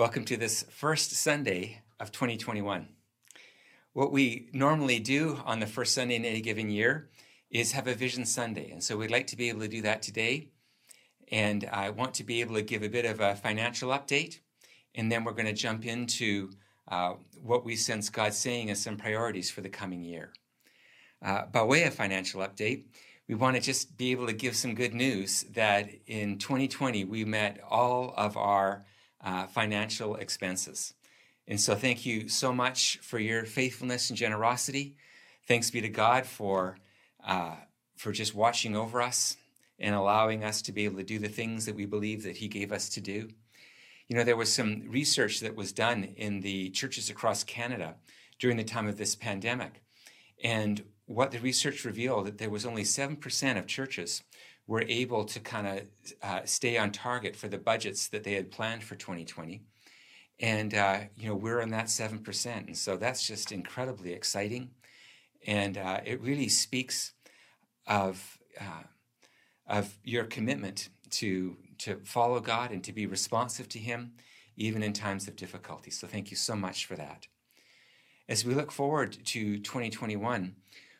Welcome to this first Sunday of 2021. What we normally do on the first Sunday in any given year is have a Vision Sunday. And so we'd like to be able to do that today. And I want to be able to give a bit of a financial update. And then we're going to jump into uh, what we sense God saying as some priorities for the coming year. Uh, by way of financial update, we want to just be able to give some good news that in 2020 we met all of our uh, financial expenses. And so, thank you so much for your faithfulness and generosity. Thanks be to God for, uh, for just watching over us and allowing us to be able to do the things that we believe that He gave us to do. You know, there was some research that was done in the churches across Canada during the time of this pandemic. And what the research revealed that there was only 7% of churches were able to kind of uh, stay on target for the budgets that they had planned for 2020 and uh, you know we're in that 7% and so that's just incredibly exciting. And uh, it really speaks of uh, of your commitment to to follow god and to be responsive to him even in times of difficulty. So thank you so much for that. As we look forward to 2021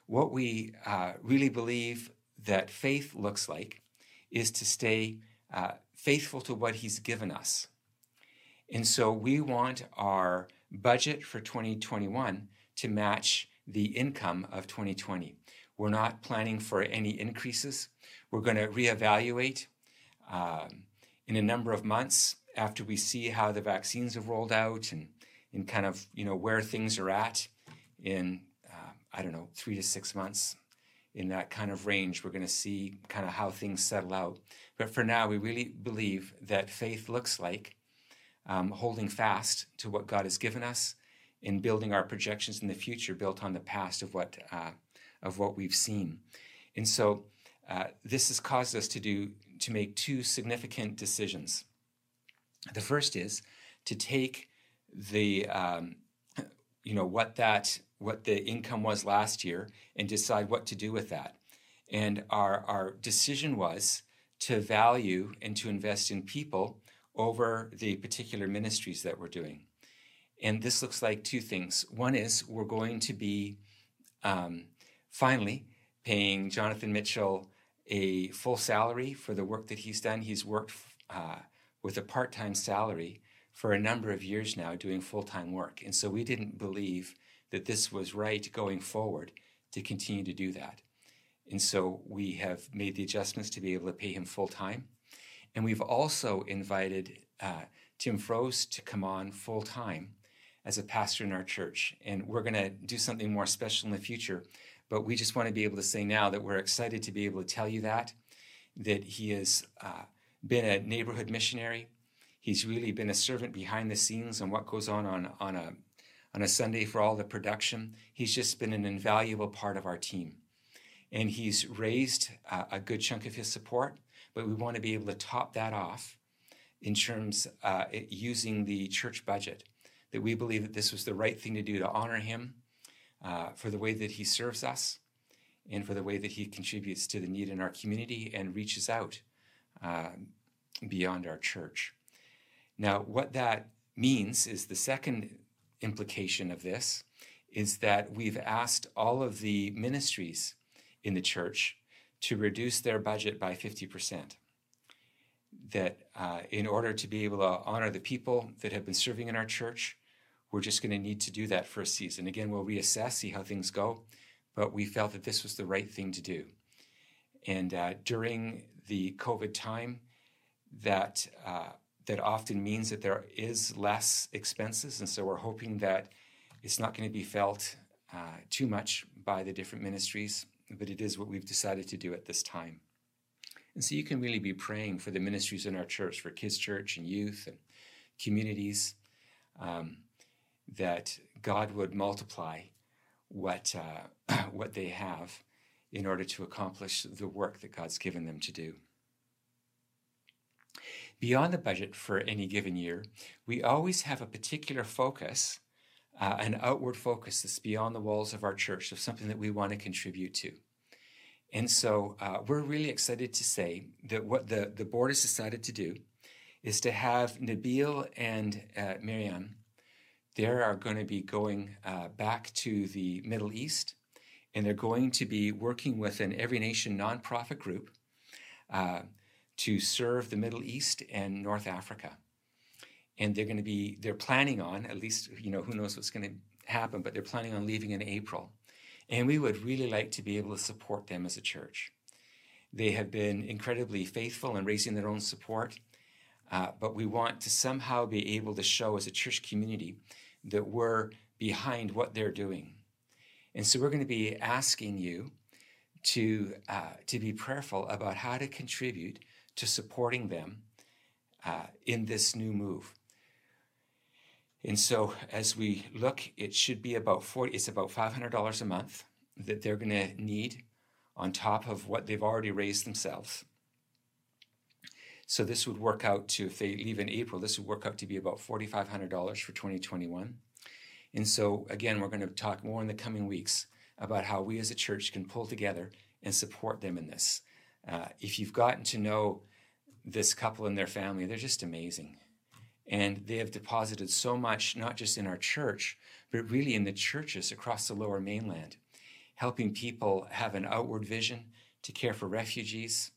what we uh, really believe that faith looks like is to stay uh, faithful to what He's given us. And so we want our budget for 2021 to match the income of 2020. We're not planning for any increases. We're going to reevaluate um, in a number of months after we see how the vaccines have rolled out and, and kind of you know where things are at in I don't know, three to six months in that kind of range. We're going to see kind of how things settle out. But for now, we really believe that faith looks like um, holding fast to what God has given us in building our projections in the future built on the past of what, uh, of what we've seen. And so uh, this has caused us to do to make two significant decisions. The first is to take the um, you know what that what the income was last year and decide what to do with that. And our, our decision was to value and to invest in people over the particular ministries that we're doing. And this looks like two things. One is we're going to be um, finally paying Jonathan Mitchell a full salary for the work that he's done. He's worked uh, with a part time salary for a number of years now doing full time work. And so we didn't believe that this was right going forward to continue to do that. And so we have made the adjustments to be able to pay him full time. And we've also invited uh, Tim Froese to come on full time as a pastor in our church. And we're going to do something more special in the future. But we just want to be able to say now that we're excited to be able to tell you that, that he has uh, been a neighborhood missionary. He's really been a servant behind the scenes on what goes on on, on a on a Sunday for all the production. He's just been an invaluable part of our team. And he's raised uh, a good chunk of his support, but we want to be able to top that off in terms uh, using the church budget. That we believe that this was the right thing to do to honor him uh, for the way that he serves us and for the way that he contributes to the need in our community and reaches out uh, beyond our church. Now, what that means is the second implication of this is that we've asked all of the ministries in the church to reduce their budget by 50%. That uh, in order to be able to honor the people that have been serving in our church, we're just going to need to do that for a season. Again, we'll reassess, see how things go, but we felt that this was the right thing to do. And uh, during the COVID time, that uh, that often means that there is less expenses. And so we're hoping that it's not going to be felt uh, too much by the different ministries, but it is what we've decided to do at this time. And so you can really be praying for the ministries in our church, for kids' church and youth and communities, um, that God would multiply what, uh, what they have in order to accomplish the work that God's given them to do. Beyond the budget for any given year, we always have a particular focus, uh, an outward focus that's beyond the walls of our church, of something that we want to contribute to. And so uh, we're really excited to say that what the, the board has decided to do is to have Nabil and uh, Miriam. They are going to be going uh, back to the Middle East, and they're going to be working with an Every Nation nonprofit group uh, to serve the Middle East and North Africa. And they're going to be, they're planning on, at least, you know, who knows what's going to happen, but they're planning on leaving in April. And we would really like to be able to support them as a church. They have been incredibly faithful in raising their own support, uh, but we want to somehow be able to show as a church community that we're behind what they're doing. And so we're going to be asking you to, uh, to be prayerful about how to contribute to supporting them uh, in this new move. And so as we look, it should be about 40, it's about $500 a month that they're going to need on top of what they've already raised themselves. So this would work out to, if they leave in April, this would work out to be about $4,500 for 2021. And so, again, we're going to talk more in the coming weeks about how we as a church can pull together and support them in this. Uh, if you've gotten to know this couple and their family, they're just amazing. And they have deposited so much, not just in our church, but really in the churches across the lower mainland, helping people have an outward vision to care for refugees.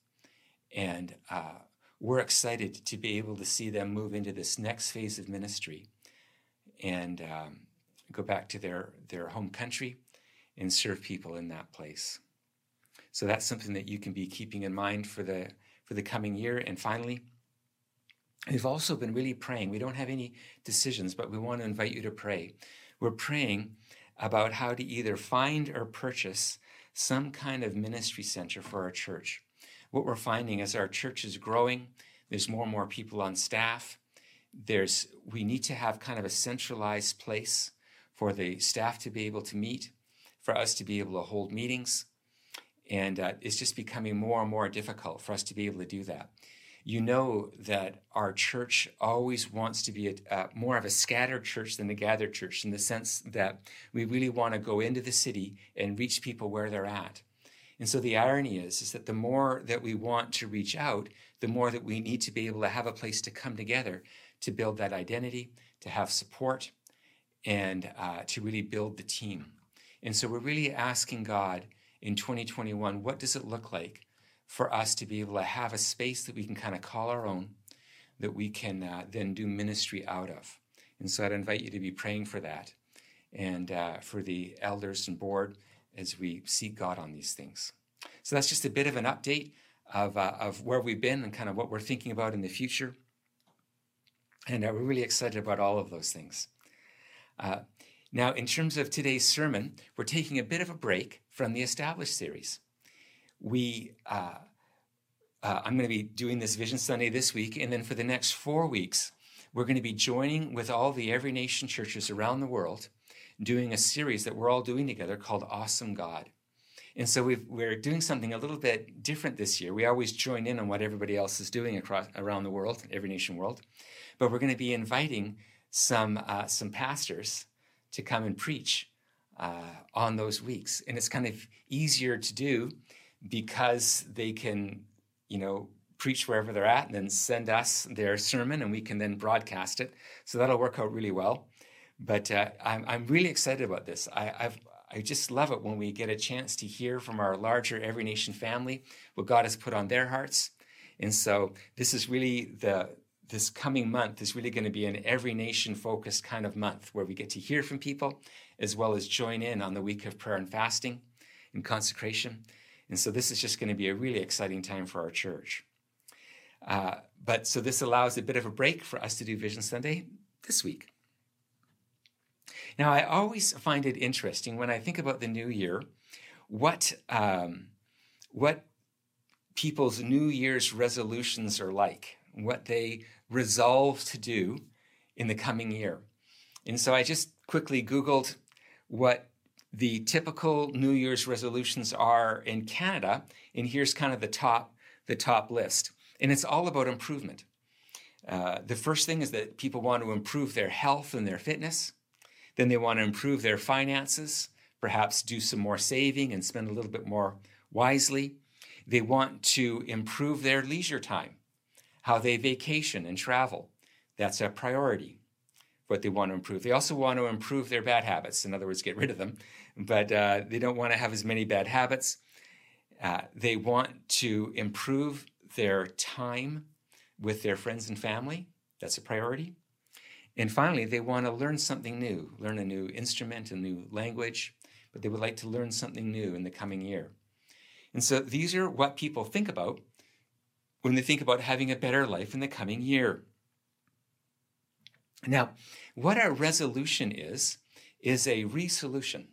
And uh, we're excited to be able to see them move into this next phase of ministry and um, go back to their, their home country and serve people in that place. So that's something that you can be keeping in mind for the, for the coming year. And finally, We've also been really praying. We don't have any decisions, but we want to invite you to pray. We're praying about how to either find or purchase some kind of ministry center for our church. What we're finding is our church is growing. There's more and more people on staff. There's we need to have kind of a centralized place for the staff to be able to meet, for us to be able to hold meetings, and uh, it's just becoming more and more difficult for us to be able to do that you know that our church always wants to be a, uh, more of a scattered church than a gathered church in the sense that we really want to go into the city and reach people where they're at. And so the irony is, is that the more that we want to reach out, the more that we need to be able to have a place to come together to build that identity, to have support, and uh, to really build the team. And so we're really asking God in 2021, what does it look like for us to be able to have a space that we can kind of call our own, that we can uh, then do ministry out of. And so I'd invite you to be praying for that and uh, for the elders and board as we seek God on these things. So that's just a bit of an update of, uh, of where we've been and kind of what we're thinking about in the future. And uh, we're really excited about all of those things. Uh, now, in terms of today's sermon, we're taking a bit of a break from the Established series. We uh, uh, i'm going to be doing this vision sunday this week and then for the next four weeks we're going to be joining with all the every nation churches around the world doing a series that we're all doing together called awesome god. And so we are doing something a little bit different this year. We always join in on what everybody else is doing across around the world every nation world but we're going to be inviting some uh, some pastors to come and preach uh, on those weeks and it's kind of easier to do because they can, you know, preach wherever they're at and then send us their sermon and we can then broadcast it. So that'll work out really well. But uh, I'm, I'm really excited about this. I, I've, I just love it when we get a chance to hear from our larger Every Nation family what God has put on their hearts. And so this is really the this coming month is really going to be an every nation focused kind of month where we get to hear from people as well as join in on the week of prayer and fasting and consecration. And so this is just going to be a really exciting time for our church. Uh, but so this allows a bit of a break for us to do Vision Sunday this week. Now, I always find it interesting when I think about the new year, what, um, what people's New Year's resolutions are like, what they resolve to do in the coming year. And so I just quickly Googled what the typical New Year's resolutions are in Canada, and here's kind of the top the top list, and it's all about improvement. Uh, the first thing is that people want to improve their health and their fitness. Then they want to improve their finances, perhaps do some more saving and spend a little bit more wisely. They want to improve their leisure time. How they vacation and travel. That's a priority, what they want to improve. They also want to improve their bad habits, in other words, get rid of them, but uh, they don't want to have as many bad habits. Uh, they want to improve their time with their friends and family. That's a priority. And finally, they want to learn something new, learn a new instrument, a new language, but they would like to learn something new in the coming year. And so these are what people think about when they think about having a better life in the coming year. Now, what a resolution is, is a resolution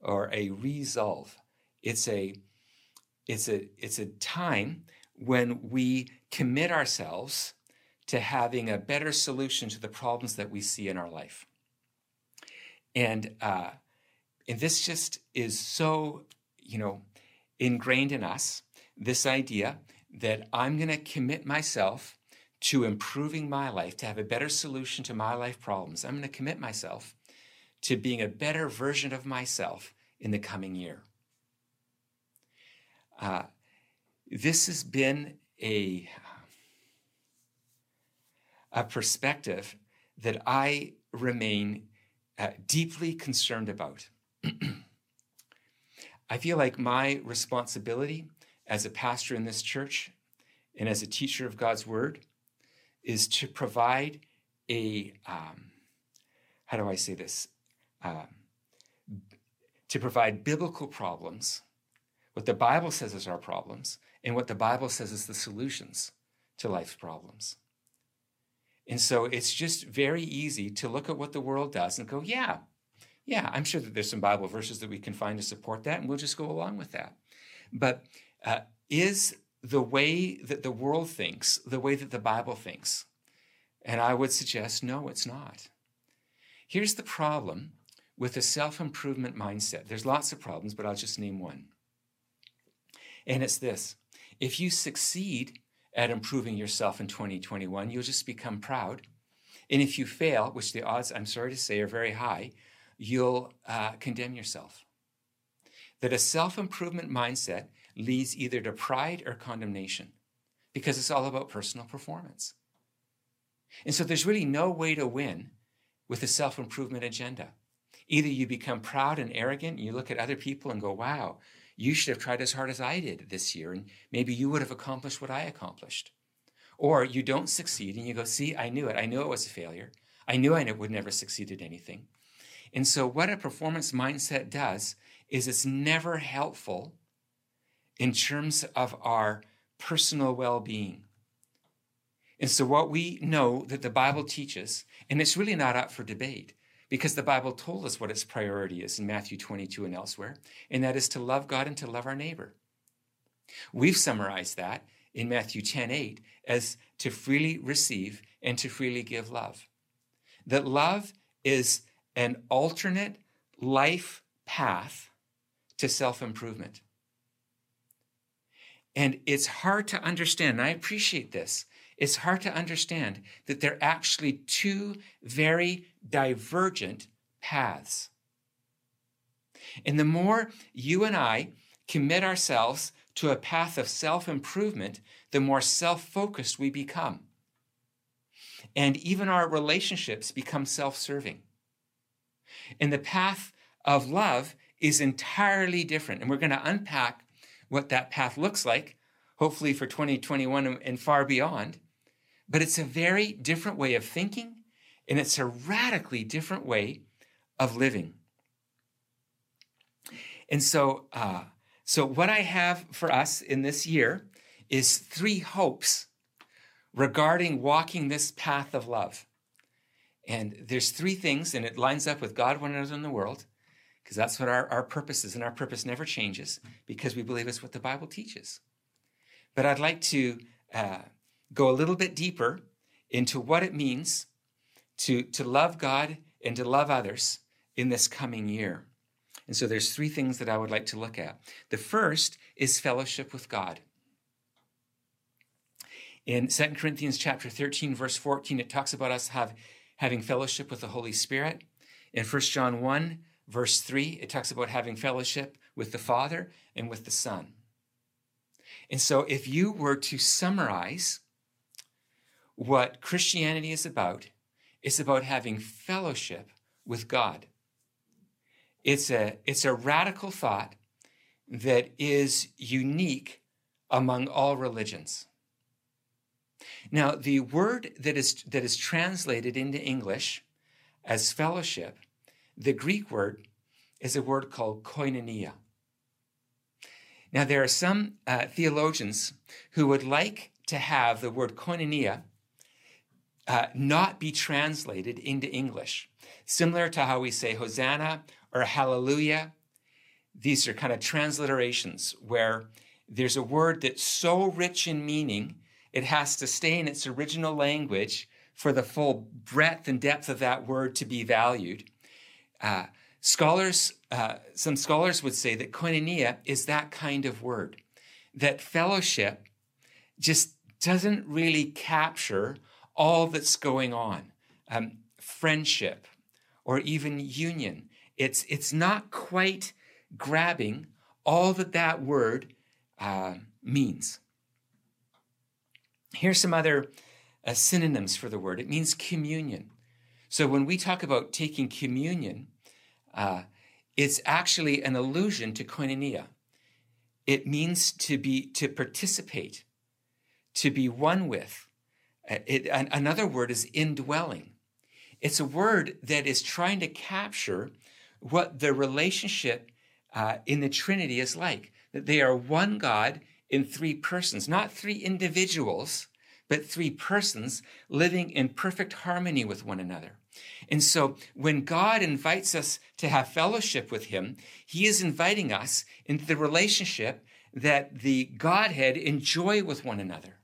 or a resolve. It's a, it's a, it's a time when we commit ourselves to having a better solution to the problems that we see in our life. And, uh, and this just is so, you know, ingrained in us this idea that I'm going to commit myself to improving my life, to have a better solution to my life problems. I'm going to commit myself to being a better version of myself in the coming year. Uh, this has been a, a perspective that I remain uh, deeply concerned about. I feel like my responsibility as a pastor in this church and as a teacher of God's word is to provide a, um, how do I say this? Uh, to provide biblical problems, what the Bible says is our problems, and what the Bible says is the solutions to life's problems. And so it's just very easy to look at what the world does and go, yeah, yeah, I'm sure that there's some Bible verses that we can find to support that, and we'll just go along with that. But uh, is the way that the world thinks the way that the Bible thinks? And I would suggest no, it's not. Here's the problem with a self improvement mindset. There's lots of problems, but I'll just name one. And it's this if you succeed at improving yourself in 2021, you'll just become proud. And if you fail, which the odds, I'm sorry to say, are very high, you'll uh, condemn yourself. That a self improvement mindset leads either to pride or condemnation because it's all about personal performance. And so there's really no way to win with a self improvement agenda. Either you become proud and arrogant, and you look at other people and go, wow, you should have tried as hard as I did this year, and maybe you would have accomplished what I accomplished. Or you don't succeed and you go, see, I knew it. I knew it was a failure. I knew I would never succeed at anything. And so, what a performance mindset does is it's never helpful in terms of our personal well being. And so, what we know that the Bible teaches, and it's really not up for debate, because the Bible told us what its priority is in Matthew 22 and elsewhere, and that is to love God and to love our neighbor. We've summarized that in Matthew 10 8 as to freely receive and to freely give love. That love is an alternate life path to self improvement. And it's hard to understand, and I appreciate this. It's hard to understand that they're actually two very divergent paths. And the more you and I commit ourselves to a path of self improvement, the more self focused we become. And even our relationships become self serving. And the path of love is entirely different. And we're going to unpack what that path looks like, hopefully for 2021 and far beyond. But it's a very different way of thinking, and it's a radically different way of living. And so, uh, so what I have for us in this year is three hopes regarding walking this path of love. And there's three things, and it lines up with God, one another, in the world, because that's what our, our purpose is, and our purpose never changes because we believe it's what the Bible teaches. But I'd like to uh, go a little bit deeper into what it means to, to love God and to love others in this coming year. And so there's three things that I would like to look at. The first is fellowship with God. In 2 Corinthians chapter 13, verse 14, it talks about us have, having fellowship with the Holy Spirit. In 1 John 1, verse 3, it talks about having fellowship with the Father and with the Son. And so if you were to summarize what Christianity is about, it's about having fellowship with God. It's a, it's a radical thought that is unique among all religions. Now, the word that is, that is translated into English as fellowship, the Greek word is a word called koinonia. Now, there are some uh, theologians who would like to have the word koinonia uh, not be translated into English, similar to how we say Hosanna or Hallelujah. These are kind of transliterations where there's a word that's so rich in meaning, it has to stay in its original language for the full breadth and depth of that word to be valued. Uh, scholars, uh, some scholars would say that koinonia is that kind of word, that fellowship just doesn't really capture all that's going on. Um, friendship or even union. It's, it's not quite grabbing all that that word uh, means. Here's some other uh, synonyms for the word it means communion. So when we talk about taking communion, uh, it's actually an allusion to koinonia. It means to be to participate, to be one with. Uh, it, another word is indwelling. It's a word that is trying to capture what the relationship uh, in the Trinity is like. That they are one God in three persons, not three individuals, but three persons living in perfect harmony with one another. And so when God invites us to have fellowship with Him, He is inviting us into the relationship that the Godhead enjoy with one another.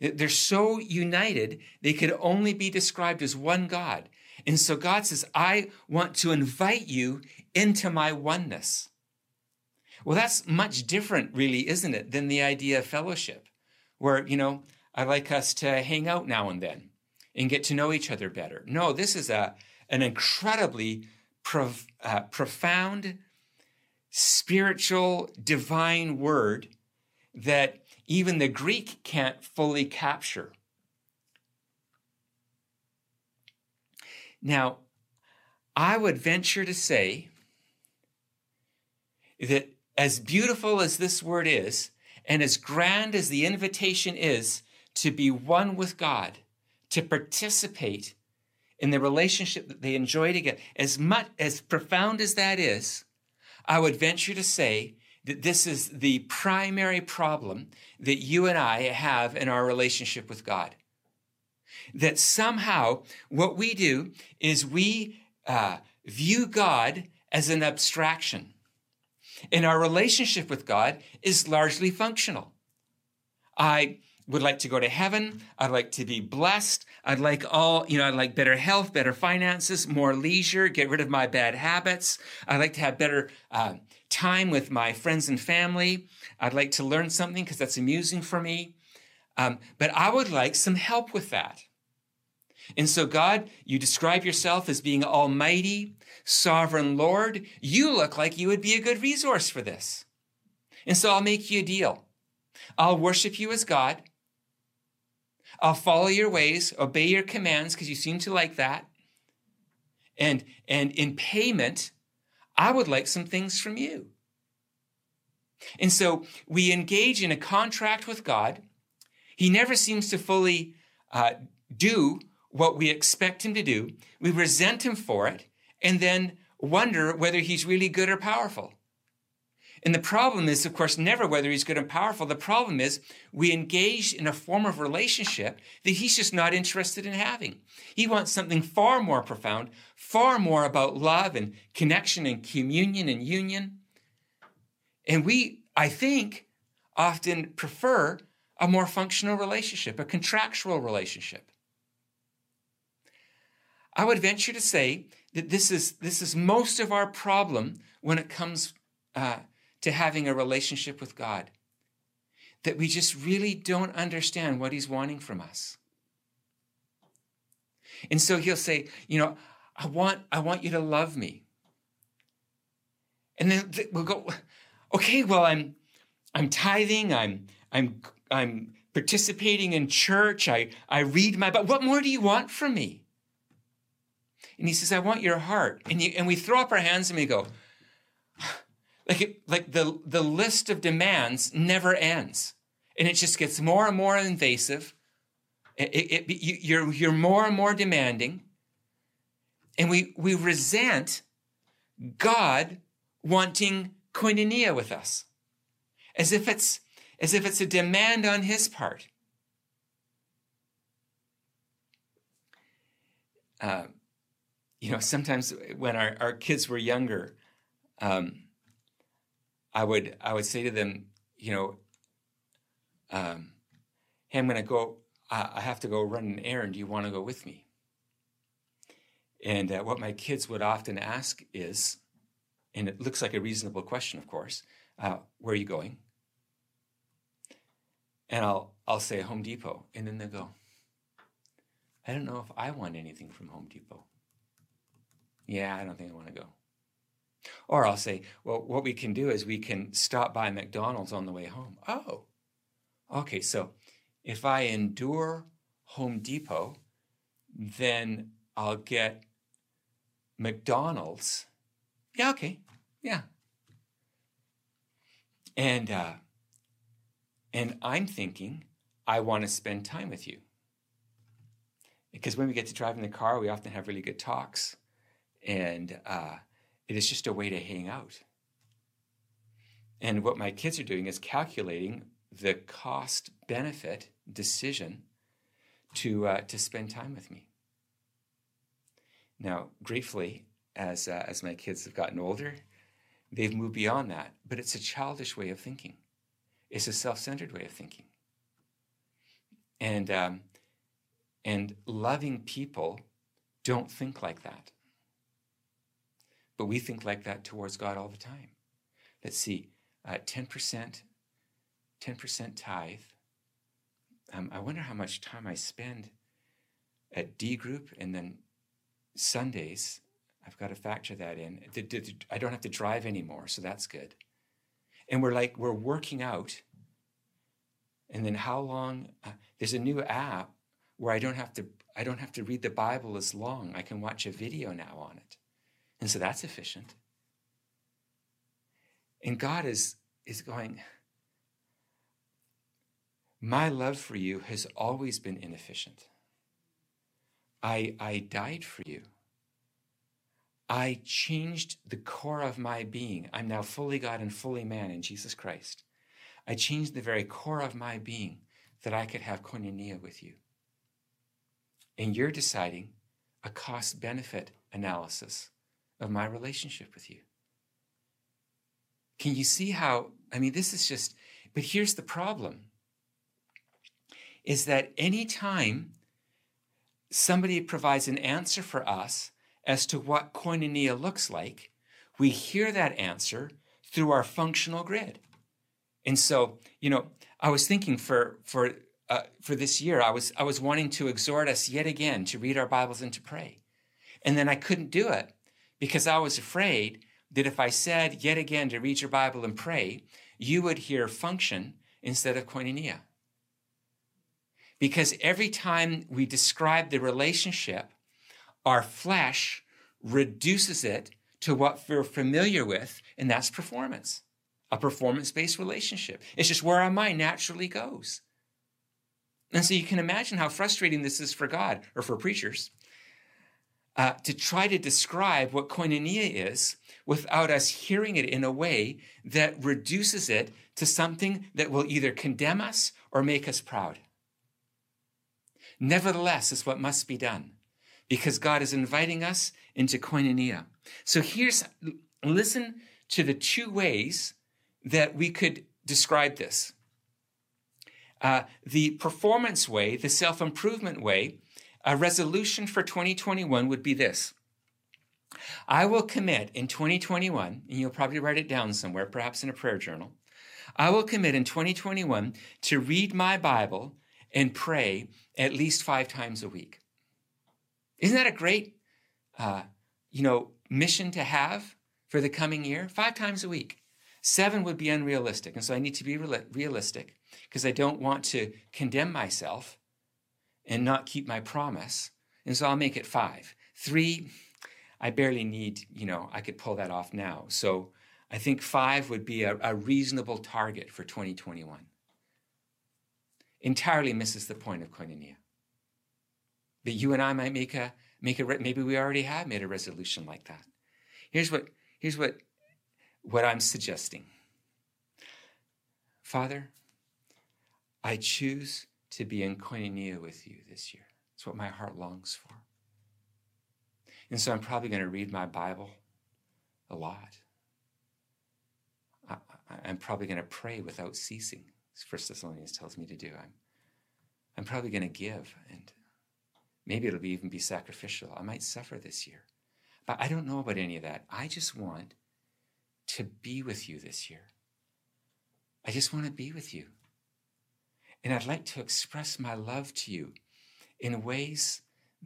They're so united, they could only be described as one God. And so God says, I want to invite you into my oneness. Well, that's much different, really, isn't it, than the idea of fellowship, where, you know, I like us to hang out now and then and get to know each other better. No, this is a, an incredibly prof, uh, profound, spiritual, divine word that even the Greek can't fully capture. Now, I would venture to say that as beautiful as this word is, and as grand as the invitation is to be one with God, to participate in the relationship that they enjoy together, as much as profound as that is, I would venture to say that this is the primary problem that you and I have in our relationship with God. That somehow what we do is we uh, view God as an abstraction. And our relationship with God is largely functional. I would like to go to heaven. I'd like to be blessed. I'd like all, you know, I'd like better health, better finances, more leisure, get rid of my bad habits. I'd like to have better uh, time with my friends and family. I'd like to learn something because that's amusing for me. Um, but I would like some help with that. And so, God, you describe yourself as being almighty, sovereign Lord. You look like you would be a good resource for this. And so I'll make you a deal. I'll worship you as God. I'll follow your ways, obey your commands because you seem to like that. And, and in payment, I would like some things from you. And so we engage in a contract with God. He never seems to fully uh, do what we expect him to do. We resent him for it and then wonder whether he's really good or powerful. And the problem is, of course, never whether he's good and powerful. The problem is we engage in a form of relationship that he's just not interested in having. He wants something far more profound, far more about love and connection and communion and union. And we, I think, often prefer a more functional relationship, a contractual relationship. I would venture to say that this is, this is most of our problem when it comes uh, to having a relationship with God. That we just really don't understand what He's wanting from us. And so He'll say, you know, I want, I want you to love me. And then we'll go, okay, well, I'm, I'm tithing, I'm, I'm, I'm participating in church. I, I read my Bible. What more do you want from me? And he says, I want your heart. And, you, and we throw up our hands and we go, like, it, like the, the list of demands never ends. And it just gets more and more invasive. It, it, it, you're, you're more and more demanding. And we, we resent God wanting koinonia with us as if it's as if it's a demand on his part. Uh, you know, sometimes when our, our kids were younger, um, I would I would say to them, you know, um, hey, I'm going to go. I, I have to go run an errand. Do you want to go with me? And uh, what my kids would often ask is, and it looks like a reasonable question, of course, uh, where are you going? and I'll I'll say Home Depot, and then they go, I don't know if I want anything from Home Depot. Yeah, I don't think I want to go. Or I'll say, well, what we can do is we can stop by McDonald's on the way home. Oh, okay. So if I endure Home Depot, then I'll get McDonald's. Yeah, okay. Yeah. And uh, and I'm thinking, I want to spend time with you. Because when we get to drive in the car, we often have really good talks. And uh, it is just a way to hang out. And what my kids are doing is calculating the cost benefit decision to, uh, to spend time with me. Now, gratefully, as, uh, as my kids have gotten older, they've moved beyond that, but it's a childish way of thinking. It's a self-centered way of thinking. And um, and loving people don't think like that. But we think like that towards God all the time. Let's see, uh, 10%, 10% tithe. Um, I wonder how much time I spend at D group and then Sundays. I've got to factor that in. I don't have to drive anymore, so that's good and we're like we're working out and then how long uh, there's a new app where i don't have to i don't have to read the bible as long i can watch a video now on it and so that's efficient and god is is going my love for you has always been inefficient i i died for you I changed the core of my being. I'm now fully God and fully man in Jesus Christ. I changed the very core of my being that I could have koinonia with you. And you're deciding a cost benefit analysis of my relationship with you. Can you see how? I mean, this is just, but here's the problem is that anytime somebody provides an answer for us as to what koinonia looks like, we hear that answer through our functional grid. And so, you know, I was thinking for for uh, for this year, I was I was wanting to exhort us yet again to read our Bibles and to pray, and then I couldn't do it because I was afraid that if I said yet again to read your Bible and pray, you would hear function instead of koinonia. Because every time we describe the relationship our flesh reduces it to what we're familiar with, and that's performance, a performance based relationship. It's just where our mind naturally goes. And so you can imagine how frustrating this is for God or for preachers uh, to try to describe what koinonia is without us hearing it in a way that reduces it to something that will either condemn us or make us proud. Nevertheless, is what must be done because God is inviting us into koinonia. So here's, listen to the two ways that we could describe this. Uh, the performance way, the self improvement way, a resolution for 2021 would be this I will commit in 2021, and you'll probably write it down somewhere, perhaps in a prayer journal. I will commit in 2021 to read my Bible and pray at least five times a week. Isn't that a great, uh, you know, mission to have for the coming year? Five times a week. Seven would be unrealistic, and so I need to be realistic. because I don't want to condemn myself and not keep my promise. And so I'll make it five. Three, I barely need, you know, I could pull that off now. So I think five would be a, a reasonable target for 2021. Entirely misses the point of koinonia. But you and I might make a make a maybe we already have made a resolution like that. Here's what here's what what I'm suggesting. Father, I choose to be in koinonia with you this year. It's what my heart longs for. And so I'm probably going to read my Bible a lot. I, am probably going to pray without ceasing, as First Thessalonians tells me to do. I'm, I'm probably going to give, and maybe it'll be, even be sacrificial. I might suffer this year. But I don't know about any of that. I just want to be with you this year. I just want to be with you. And I'd like to express my love to you in ways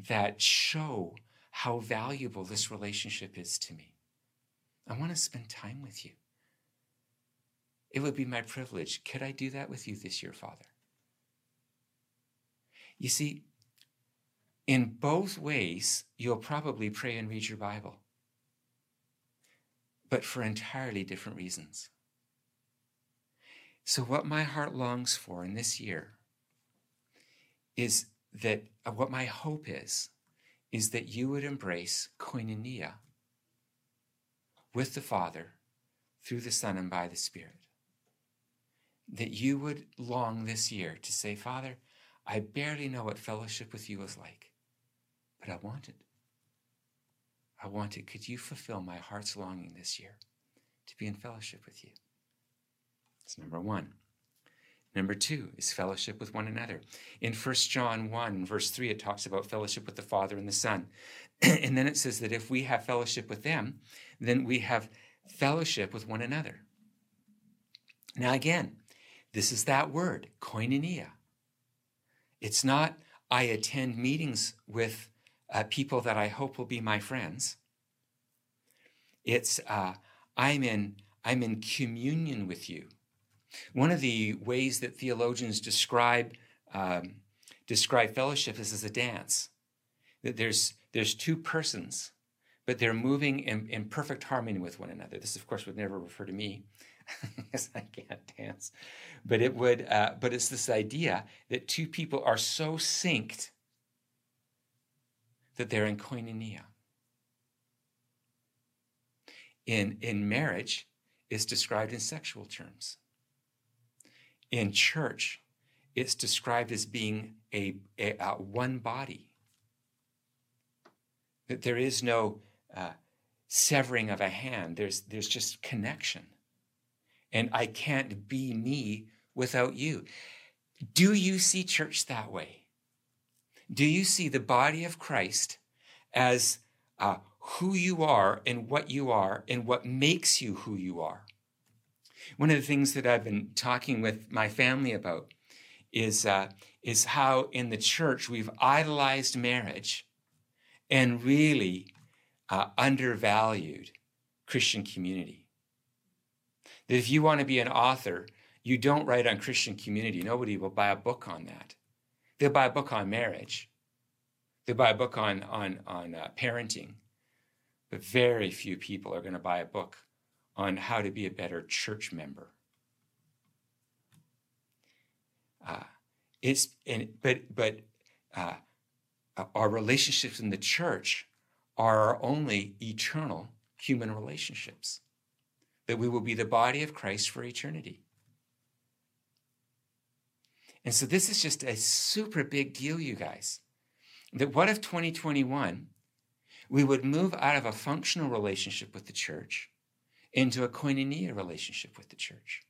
that show how valuable this relationship is to me. I want to spend time with you. It would be my privilege. Could I do that with you this year, Father? You see, in both ways, you'll probably pray and read your Bible, but for entirely different reasons. So, what my heart longs for in this year is that uh, what my hope is, is that you would embrace koinonia with the Father through the Son and by the Spirit. That you would long this year to say, Father, I barely know what fellowship with you is like, but I want it. I want it. Could you fulfill my heart's longing this year to be in fellowship with you? That's number one. Number two is fellowship with one another. In 1 John 1, verse 3, it talks about fellowship with the Father and the Son. and then it says that if we have fellowship with them, then we have fellowship with one another. Now, again, this is that word, koinonia. It's not, I attend meetings with uh, people that I hope will be my friends. It's, uh, I'm, in, I'm in communion with you. One of the ways that theologians describe um, describe fellowship is as a dance. That there's there's two persons, but they're moving in, in perfect harmony with one another. This, of course, would never refer to me, because I can't dance. But it would. Uh, but it's this idea that two people are so synced that they're in koinonia. In in marriage, is described in sexual terms in church, it's described as being a, a, a one body. That there is no uh, severing of a hand. There's there's just connection, and I can't be me without you. Do you see church that way? Do you see the body of Christ as uh, who you are and what you are and what makes you who you are? One of the things that I've been talking with my family about is, uh, is how in the church we've idolized marriage and really uh, undervalued Christian community. That if you want to be an author, you don't write on Christian community. Nobody will buy a book on that. They'll buy a book on marriage. They'll buy a book on, on, on uh, parenting. But very few people are going to buy a book on how to be a better church member. Uh, it's and but but uh, our relationships in the church are our only eternal human relationships. That we will be the body of Christ for eternity. And so this is just a super big deal, you guys. That what if 2021 we would move out of a functional relationship with the church into a koinonia relationship with the church?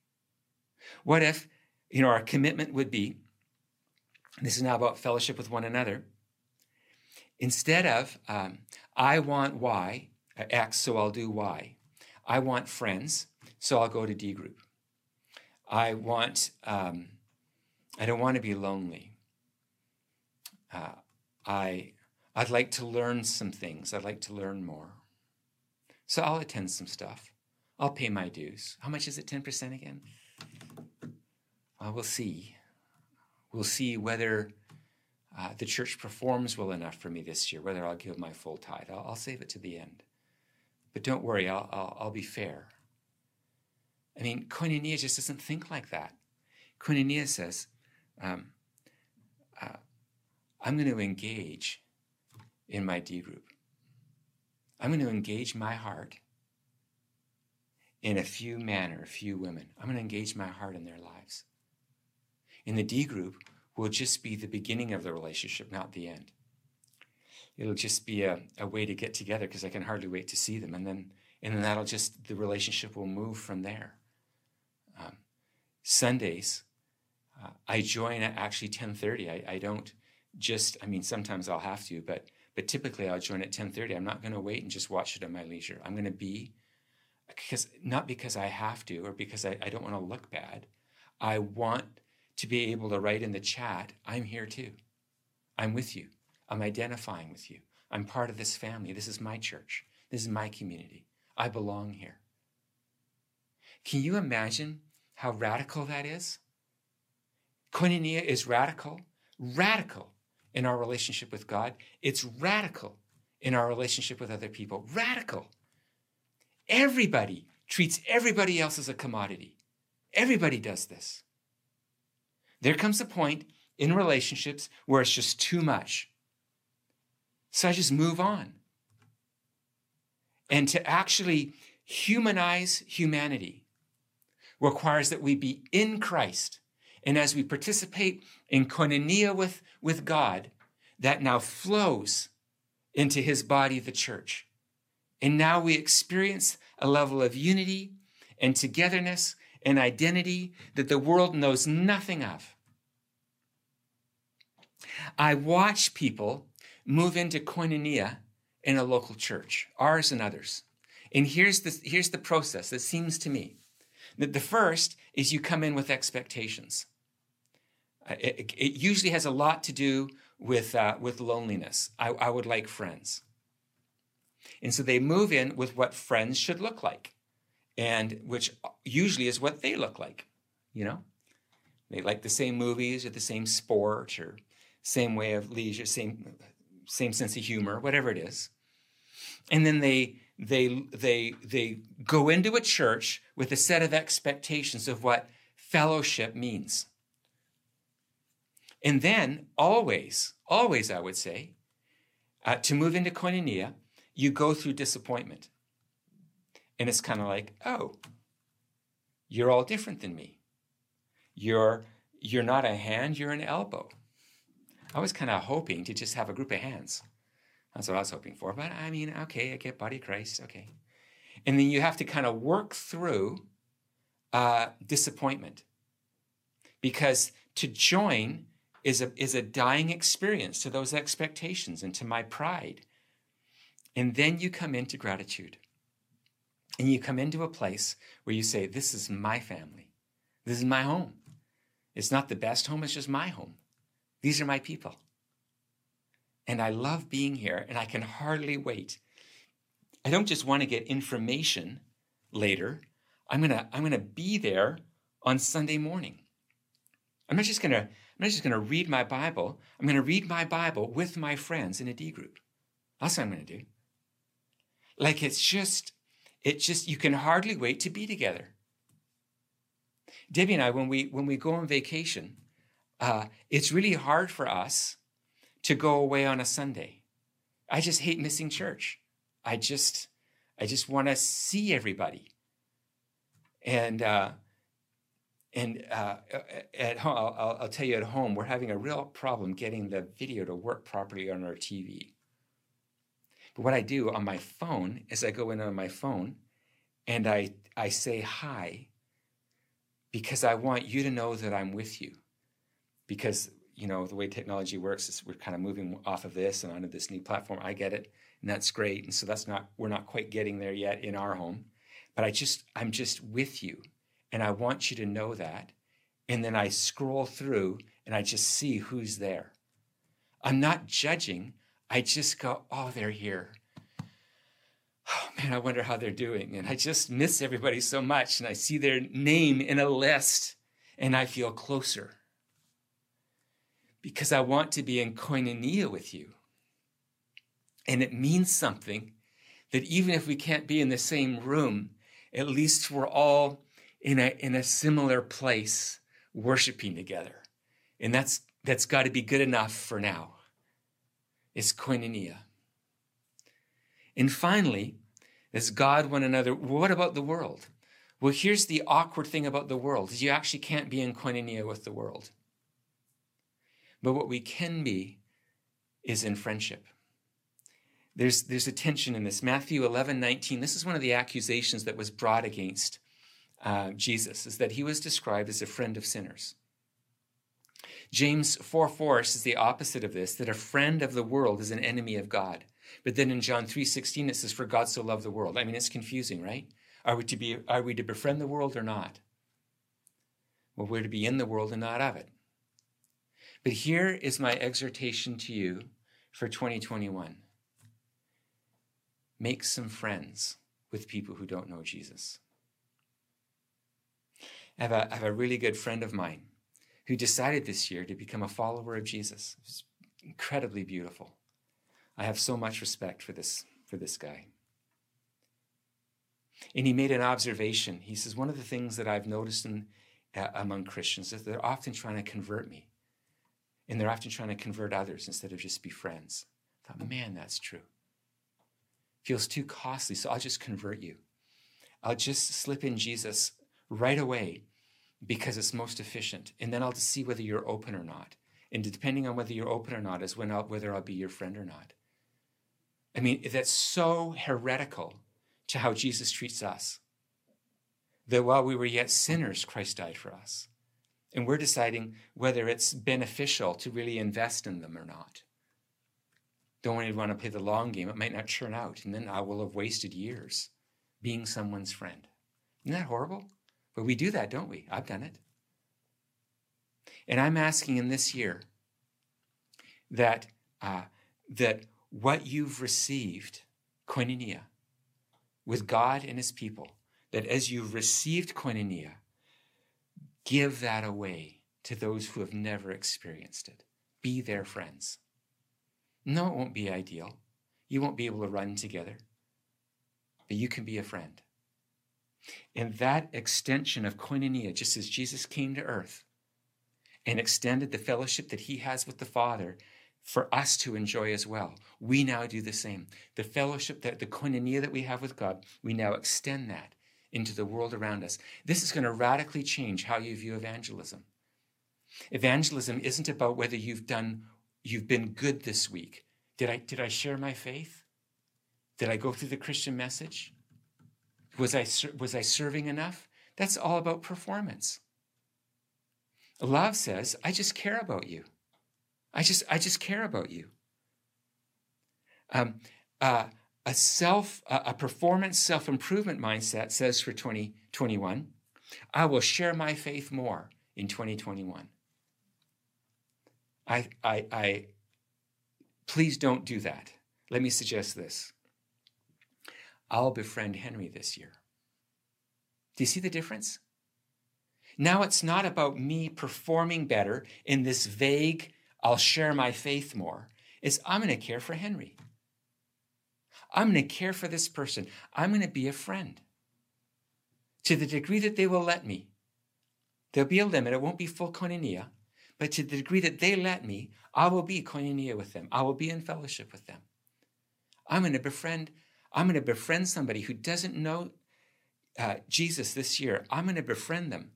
What if, you know, our commitment would be, this is now about fellowship with one another, instead of, um, I want Y, uh, so I'll do Y. I want friends, so I'll go to D group. I want, um, I don't want to be lonely. Uh, I, I'd like to learn some things. I'd like to learn more. So I'll attend some stuff. I'll pay my dues. How much is it? 10% again? well, we'll see. We'll see whether uh, the church performs well enough for me this year, whether I'll give my full tithe. I'll, I'll save it to the end. But don't worry, I'll, I'll, I'll be fair. I mean, koinonia just doesn't think like that. Koinonia says, um, uh, I'm going to engage in my D group. I'm going to engage my heart in a few men or a few women. I'm going to engage my heart in their lives. In the D group will just be the beginning of the relationship, not the end. It'll just be a, a way to get together because I can hardly wait to see them. And then, and then that'll just, the relationship will move from there. Um, Sundays, uh, I join at actually 1030. I, I don't just, I mean, sometimes I'll have to, but, but typically I'll join at 1030. I'm not going to wait and just watch it at my leisure. I'm going to be, because not because I have to or because I, I don't want to look bad. I want to be able to write in the chat, I'm here too. I'm with you. I'm identifying with you. I'm part of this family. This is my church. This is my community. I belong here. Can you imagine how radical that is? Koinonia is radical, radical in our relationship with God. It's radical in our relationship with other people. Radical. Everybody treats everybody else as a commodity. Everybody does this. There comes a point in relationships where it's just too much. So I just move on. And to actually humanize humanity requires that we be in Christ. And as we participate in koinonia with, with God, that now flows into his body, the church. And now we experience a level of unity and togetherness and identity that the world knows nothing of. I watch people move into koinonia in a local church, ours and others. And here's the, here's the process. It seems to me that the first is you come in with expectations. Uh, it, it, usually has a lot to do with, uh, with loneliness. I, I would like friends. And so they move in with what friends should look like and which usually is what they look like, you know? They like the same movies or the same sport or same way of leisure, same same sense of humor, whatever it is. And then they they they they go into a church with a set of expectations of what fellowship means. And then always, always, I would say, uh, to move into koinonia, you go through disappointment. And it's kind of like, oh, you're all different than me. You're you're not a hand, you're an elbow. I was kind of hoping to just have a group of hands. That's what I was hoping for. But I mean, okay, I get body Christ, okay. And then you have to kind of work through uh, disappointment. Because to join is a, is a dying experience to those expectations and to my pride. And then you come into gratitude. And you come into a place where you say, This is my family. This is my home. It's not the best home, it's just my home. These are my people. And I love being here, and I can hardly wait. I don't just want to get information later. I'm gonna I'm gonna be there on Sunday morning. I'm not just gonna I'm not just gonna read my Bible. I'm gonna read my Bible with my friends in a D group. That's what I'm gonna do. Like it's just it's just, you can hardly wait to be together. Debbie and I, when we, when we go on vacation, uh, it's really hard for us to go away on a Sunday. I just hate missing church. I just, I just want to see everybody. And, uh, and uh, at home, I'll, I'll, tell you at home, we're having a real problem getting the video to work properly on our TV. What I do on my phone is I go in on my phone and I, I say hi because I want you to know that I'm with you. Because, you know, the way technology works is we're kind of moving off of this and onto this new platform. I get it, and that's great. And so that's not, we're not quite getting there yet in our home. But I just, I'm just with you. And I want you to know that. And then I scroll through and I just see who's there. I'm not judging. I just go, oh, they're here. Oh man, I wonder how they're doing. And I just miss everybody so much. And I see their name in a list. and I feel closer because I want to be in koinonia with you. And it means something that even if we can't be in the same room, at least we're all in a, in a similar place worshiping together. And that's, that's got to be good enough for now. It's koinonia. And finally, as God one another, what about the world? Well, here's the awkward thing about the world is you actually can't be in koinonia with the world. But what we can be is in friendship. There's, there's a tension in this. Matthew 11, 19, this is one of the accusations that was brought against uh, Jesus, is that he was described as a friend of sinners. James 4 4 says the opposite of this, that a friend of the world is an enemy of God. But then in John 3 16, it says, For God so loved the world. I mean, it's confusing, right? Are we to be are we to befriend the world or not? Well, we're to be in the world and not of it. But here is my exhortation to you for 2021. Make some friends with people who don't know Jesus. I have a, I have a really good friend of mine who decided this year to become a follower of Jesus. It's incredibly beautiful. I have so much respect for this, for this guy. And he made an observation. He says, One of the things that I've noticed in, uh, among Christians is they're often trying to convert me. And they're often trying to convert others instead of just be friends. I thought, man, that's true. Feels too costly, so I'll just convert you. I'll just slip in Jesus right away because it's most efficient. And then I'll just see whether you're open or not. And depending on whether you're open or not is when I'll, whether I'll be your friend or not. I mean, that's so heretical to how Jesus treats us. That while we were yet sinners, Christ died for us. And we're deciding whether it's beneficial to really invest in them or not. Don't really want to play the long game. It might not turn out. And then I will have wasted years being someone's friend. Isn't that horrible? But we do that, don't we? I've done it. And I'm asking in this year that, uh, that what you've received, koinonia, with God and his people, that as you've received koinonia, give that away to those who have never experienced it. Be their friends. No, it won't be ideal. You won't be able to run together, but you can be a friend. And that extension of koinonia, just as Jesus came to earth and extended the fellowship that he has with the Father for us to enjoy as well, we now do the same. The fellowship, that the koinonia that we have with God, we now extend that into the world around us. This is going to radically change how you view evangelism. Evangelism isn't about whether you've done, you've been good this week. Did I, did I share my faith? Did I go through the Christian message? Was I, was I serving enough? That's all about performance. Love says, I just care about you. I just, I just care about you. Um, uh, a self, a performance self improvement mindset says for 2021, I will share my faith more in 2021. I, I, I, please don't do that. Let me suggest this. I'll befriend Henry this year. Do you see the difference? Now it's not about me performing better in this vague, I'll share my faith more. It's I'm going to care for Henry. I'm going to care for this person. I'm going to be a friend. To the degree that they will let me, there'll be a limit. It won't be full koinonia, but to the degree that they let me, I will be koinonia with them. I will be in fellowship with them. I'm going to befriend I'm going to befriend somebody who doesn't know uh, Jesus this year. I'm going to befriend them,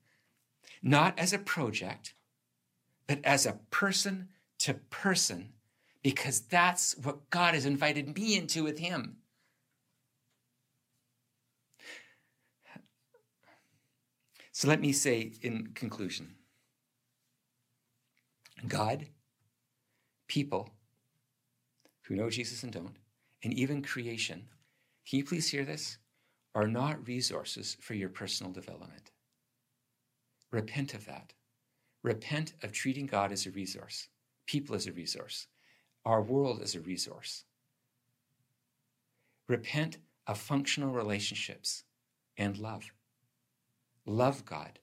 not as a project, but as a person to person, because that's what God has invited me into with Him. So let me say in conclusion God, people who know Jesus and don't, and even creation can you please hear this? Are not resources for your personal development. Repent of that. Repent of treating God as a resource, people as a resource, our world as a resource. Repent of functional relationships and love. Love God.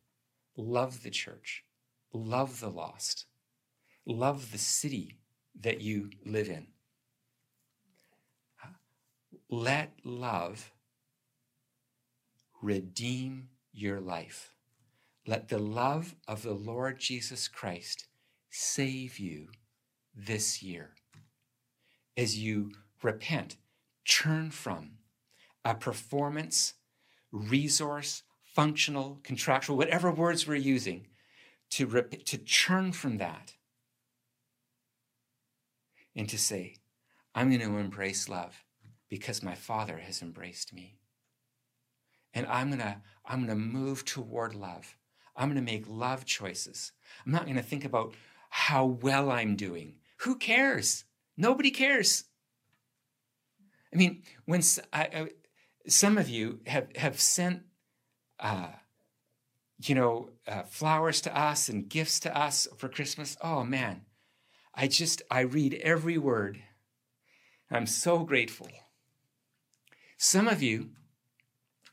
love the church, love the lost, love the city that you live in. Let love redeem your life. Let the love of the Lord Jesus Christ save you this year as you repent, turn from a performance, resource, functional, contractual, whatever words we're using, to, rep- to turn from that and to say, I'm going to embrace love because my Father has embraced me. And I'm going to I'm going to move toward love. I'm going to make love choices. I'm not going to think about how well I'm doing. Who cares? Nobody cares. I mean, when I, I, some of you have, have sent, uh, you know, uh, flowers to us and gifts to us for Christmas, oh man, I just, I read every word. I'm so grateful. Some of you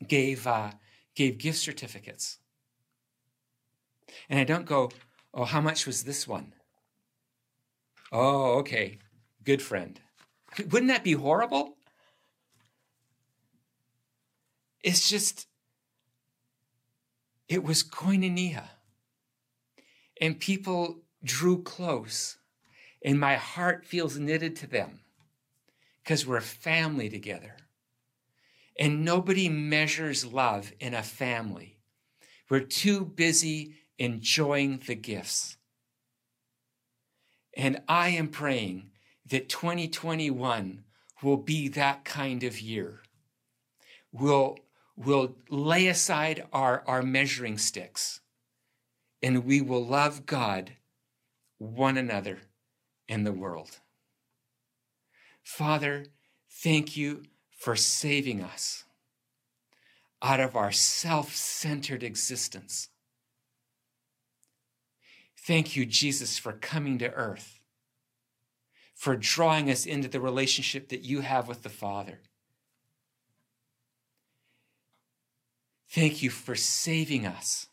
gave, uh, gave gift certificates. And I don't go, oh, how much was this one? Oh, okay, good friend. Wouldn't that be horrible? It's just, it was koinonia. And people drew close, and my heart feels knitted to them because we're a family together. And nobody measures love in a family. We're too busy enjoying the gifts. And I am praying that 2021 will be that kind of year. We'll, we'll lay aside our, our measuring sticks and we will love God, one another, and the world. Father, thank you for saving us out of our self centered existence. Thank you, Jesus, for coming to earth, for drawing us into the relationship that you have with the Father. Thank you for saving us,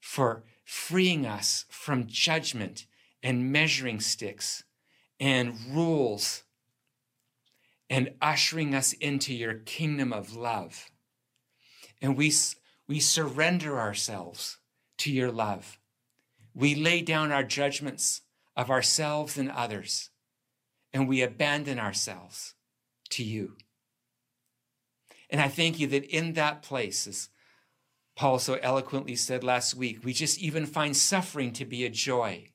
for freeing us from judgment and measuring sticks and rules and ushering us into your kingdom of love. And we, we surrender ourselves to your love. We lay down our judgments of ourselves and others, and we abandon ourselves to you. And I thank you that in that place, as Paul so eloquently said last week, we just even find suffering to be a joy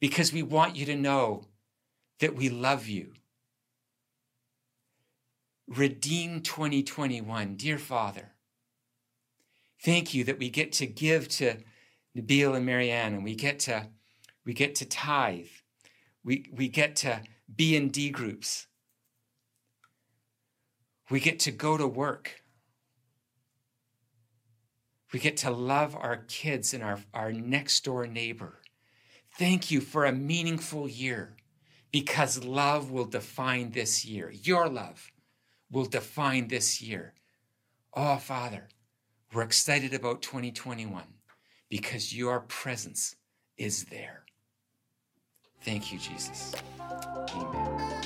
because we want you to know that we love you redeem 2021. Dear Father, thank you that we get to give to Nabil and Marianne and we get to we get to tithe. We, we get to be in D groups. We get to go to work. We get to love our kids and our, our next door neighbor. Thank you for a meaningful year because love will define this year. Your love will define this year. Oh, Father, we're excited about 2021 because your presence is there. Thank you, Jesus. Amen.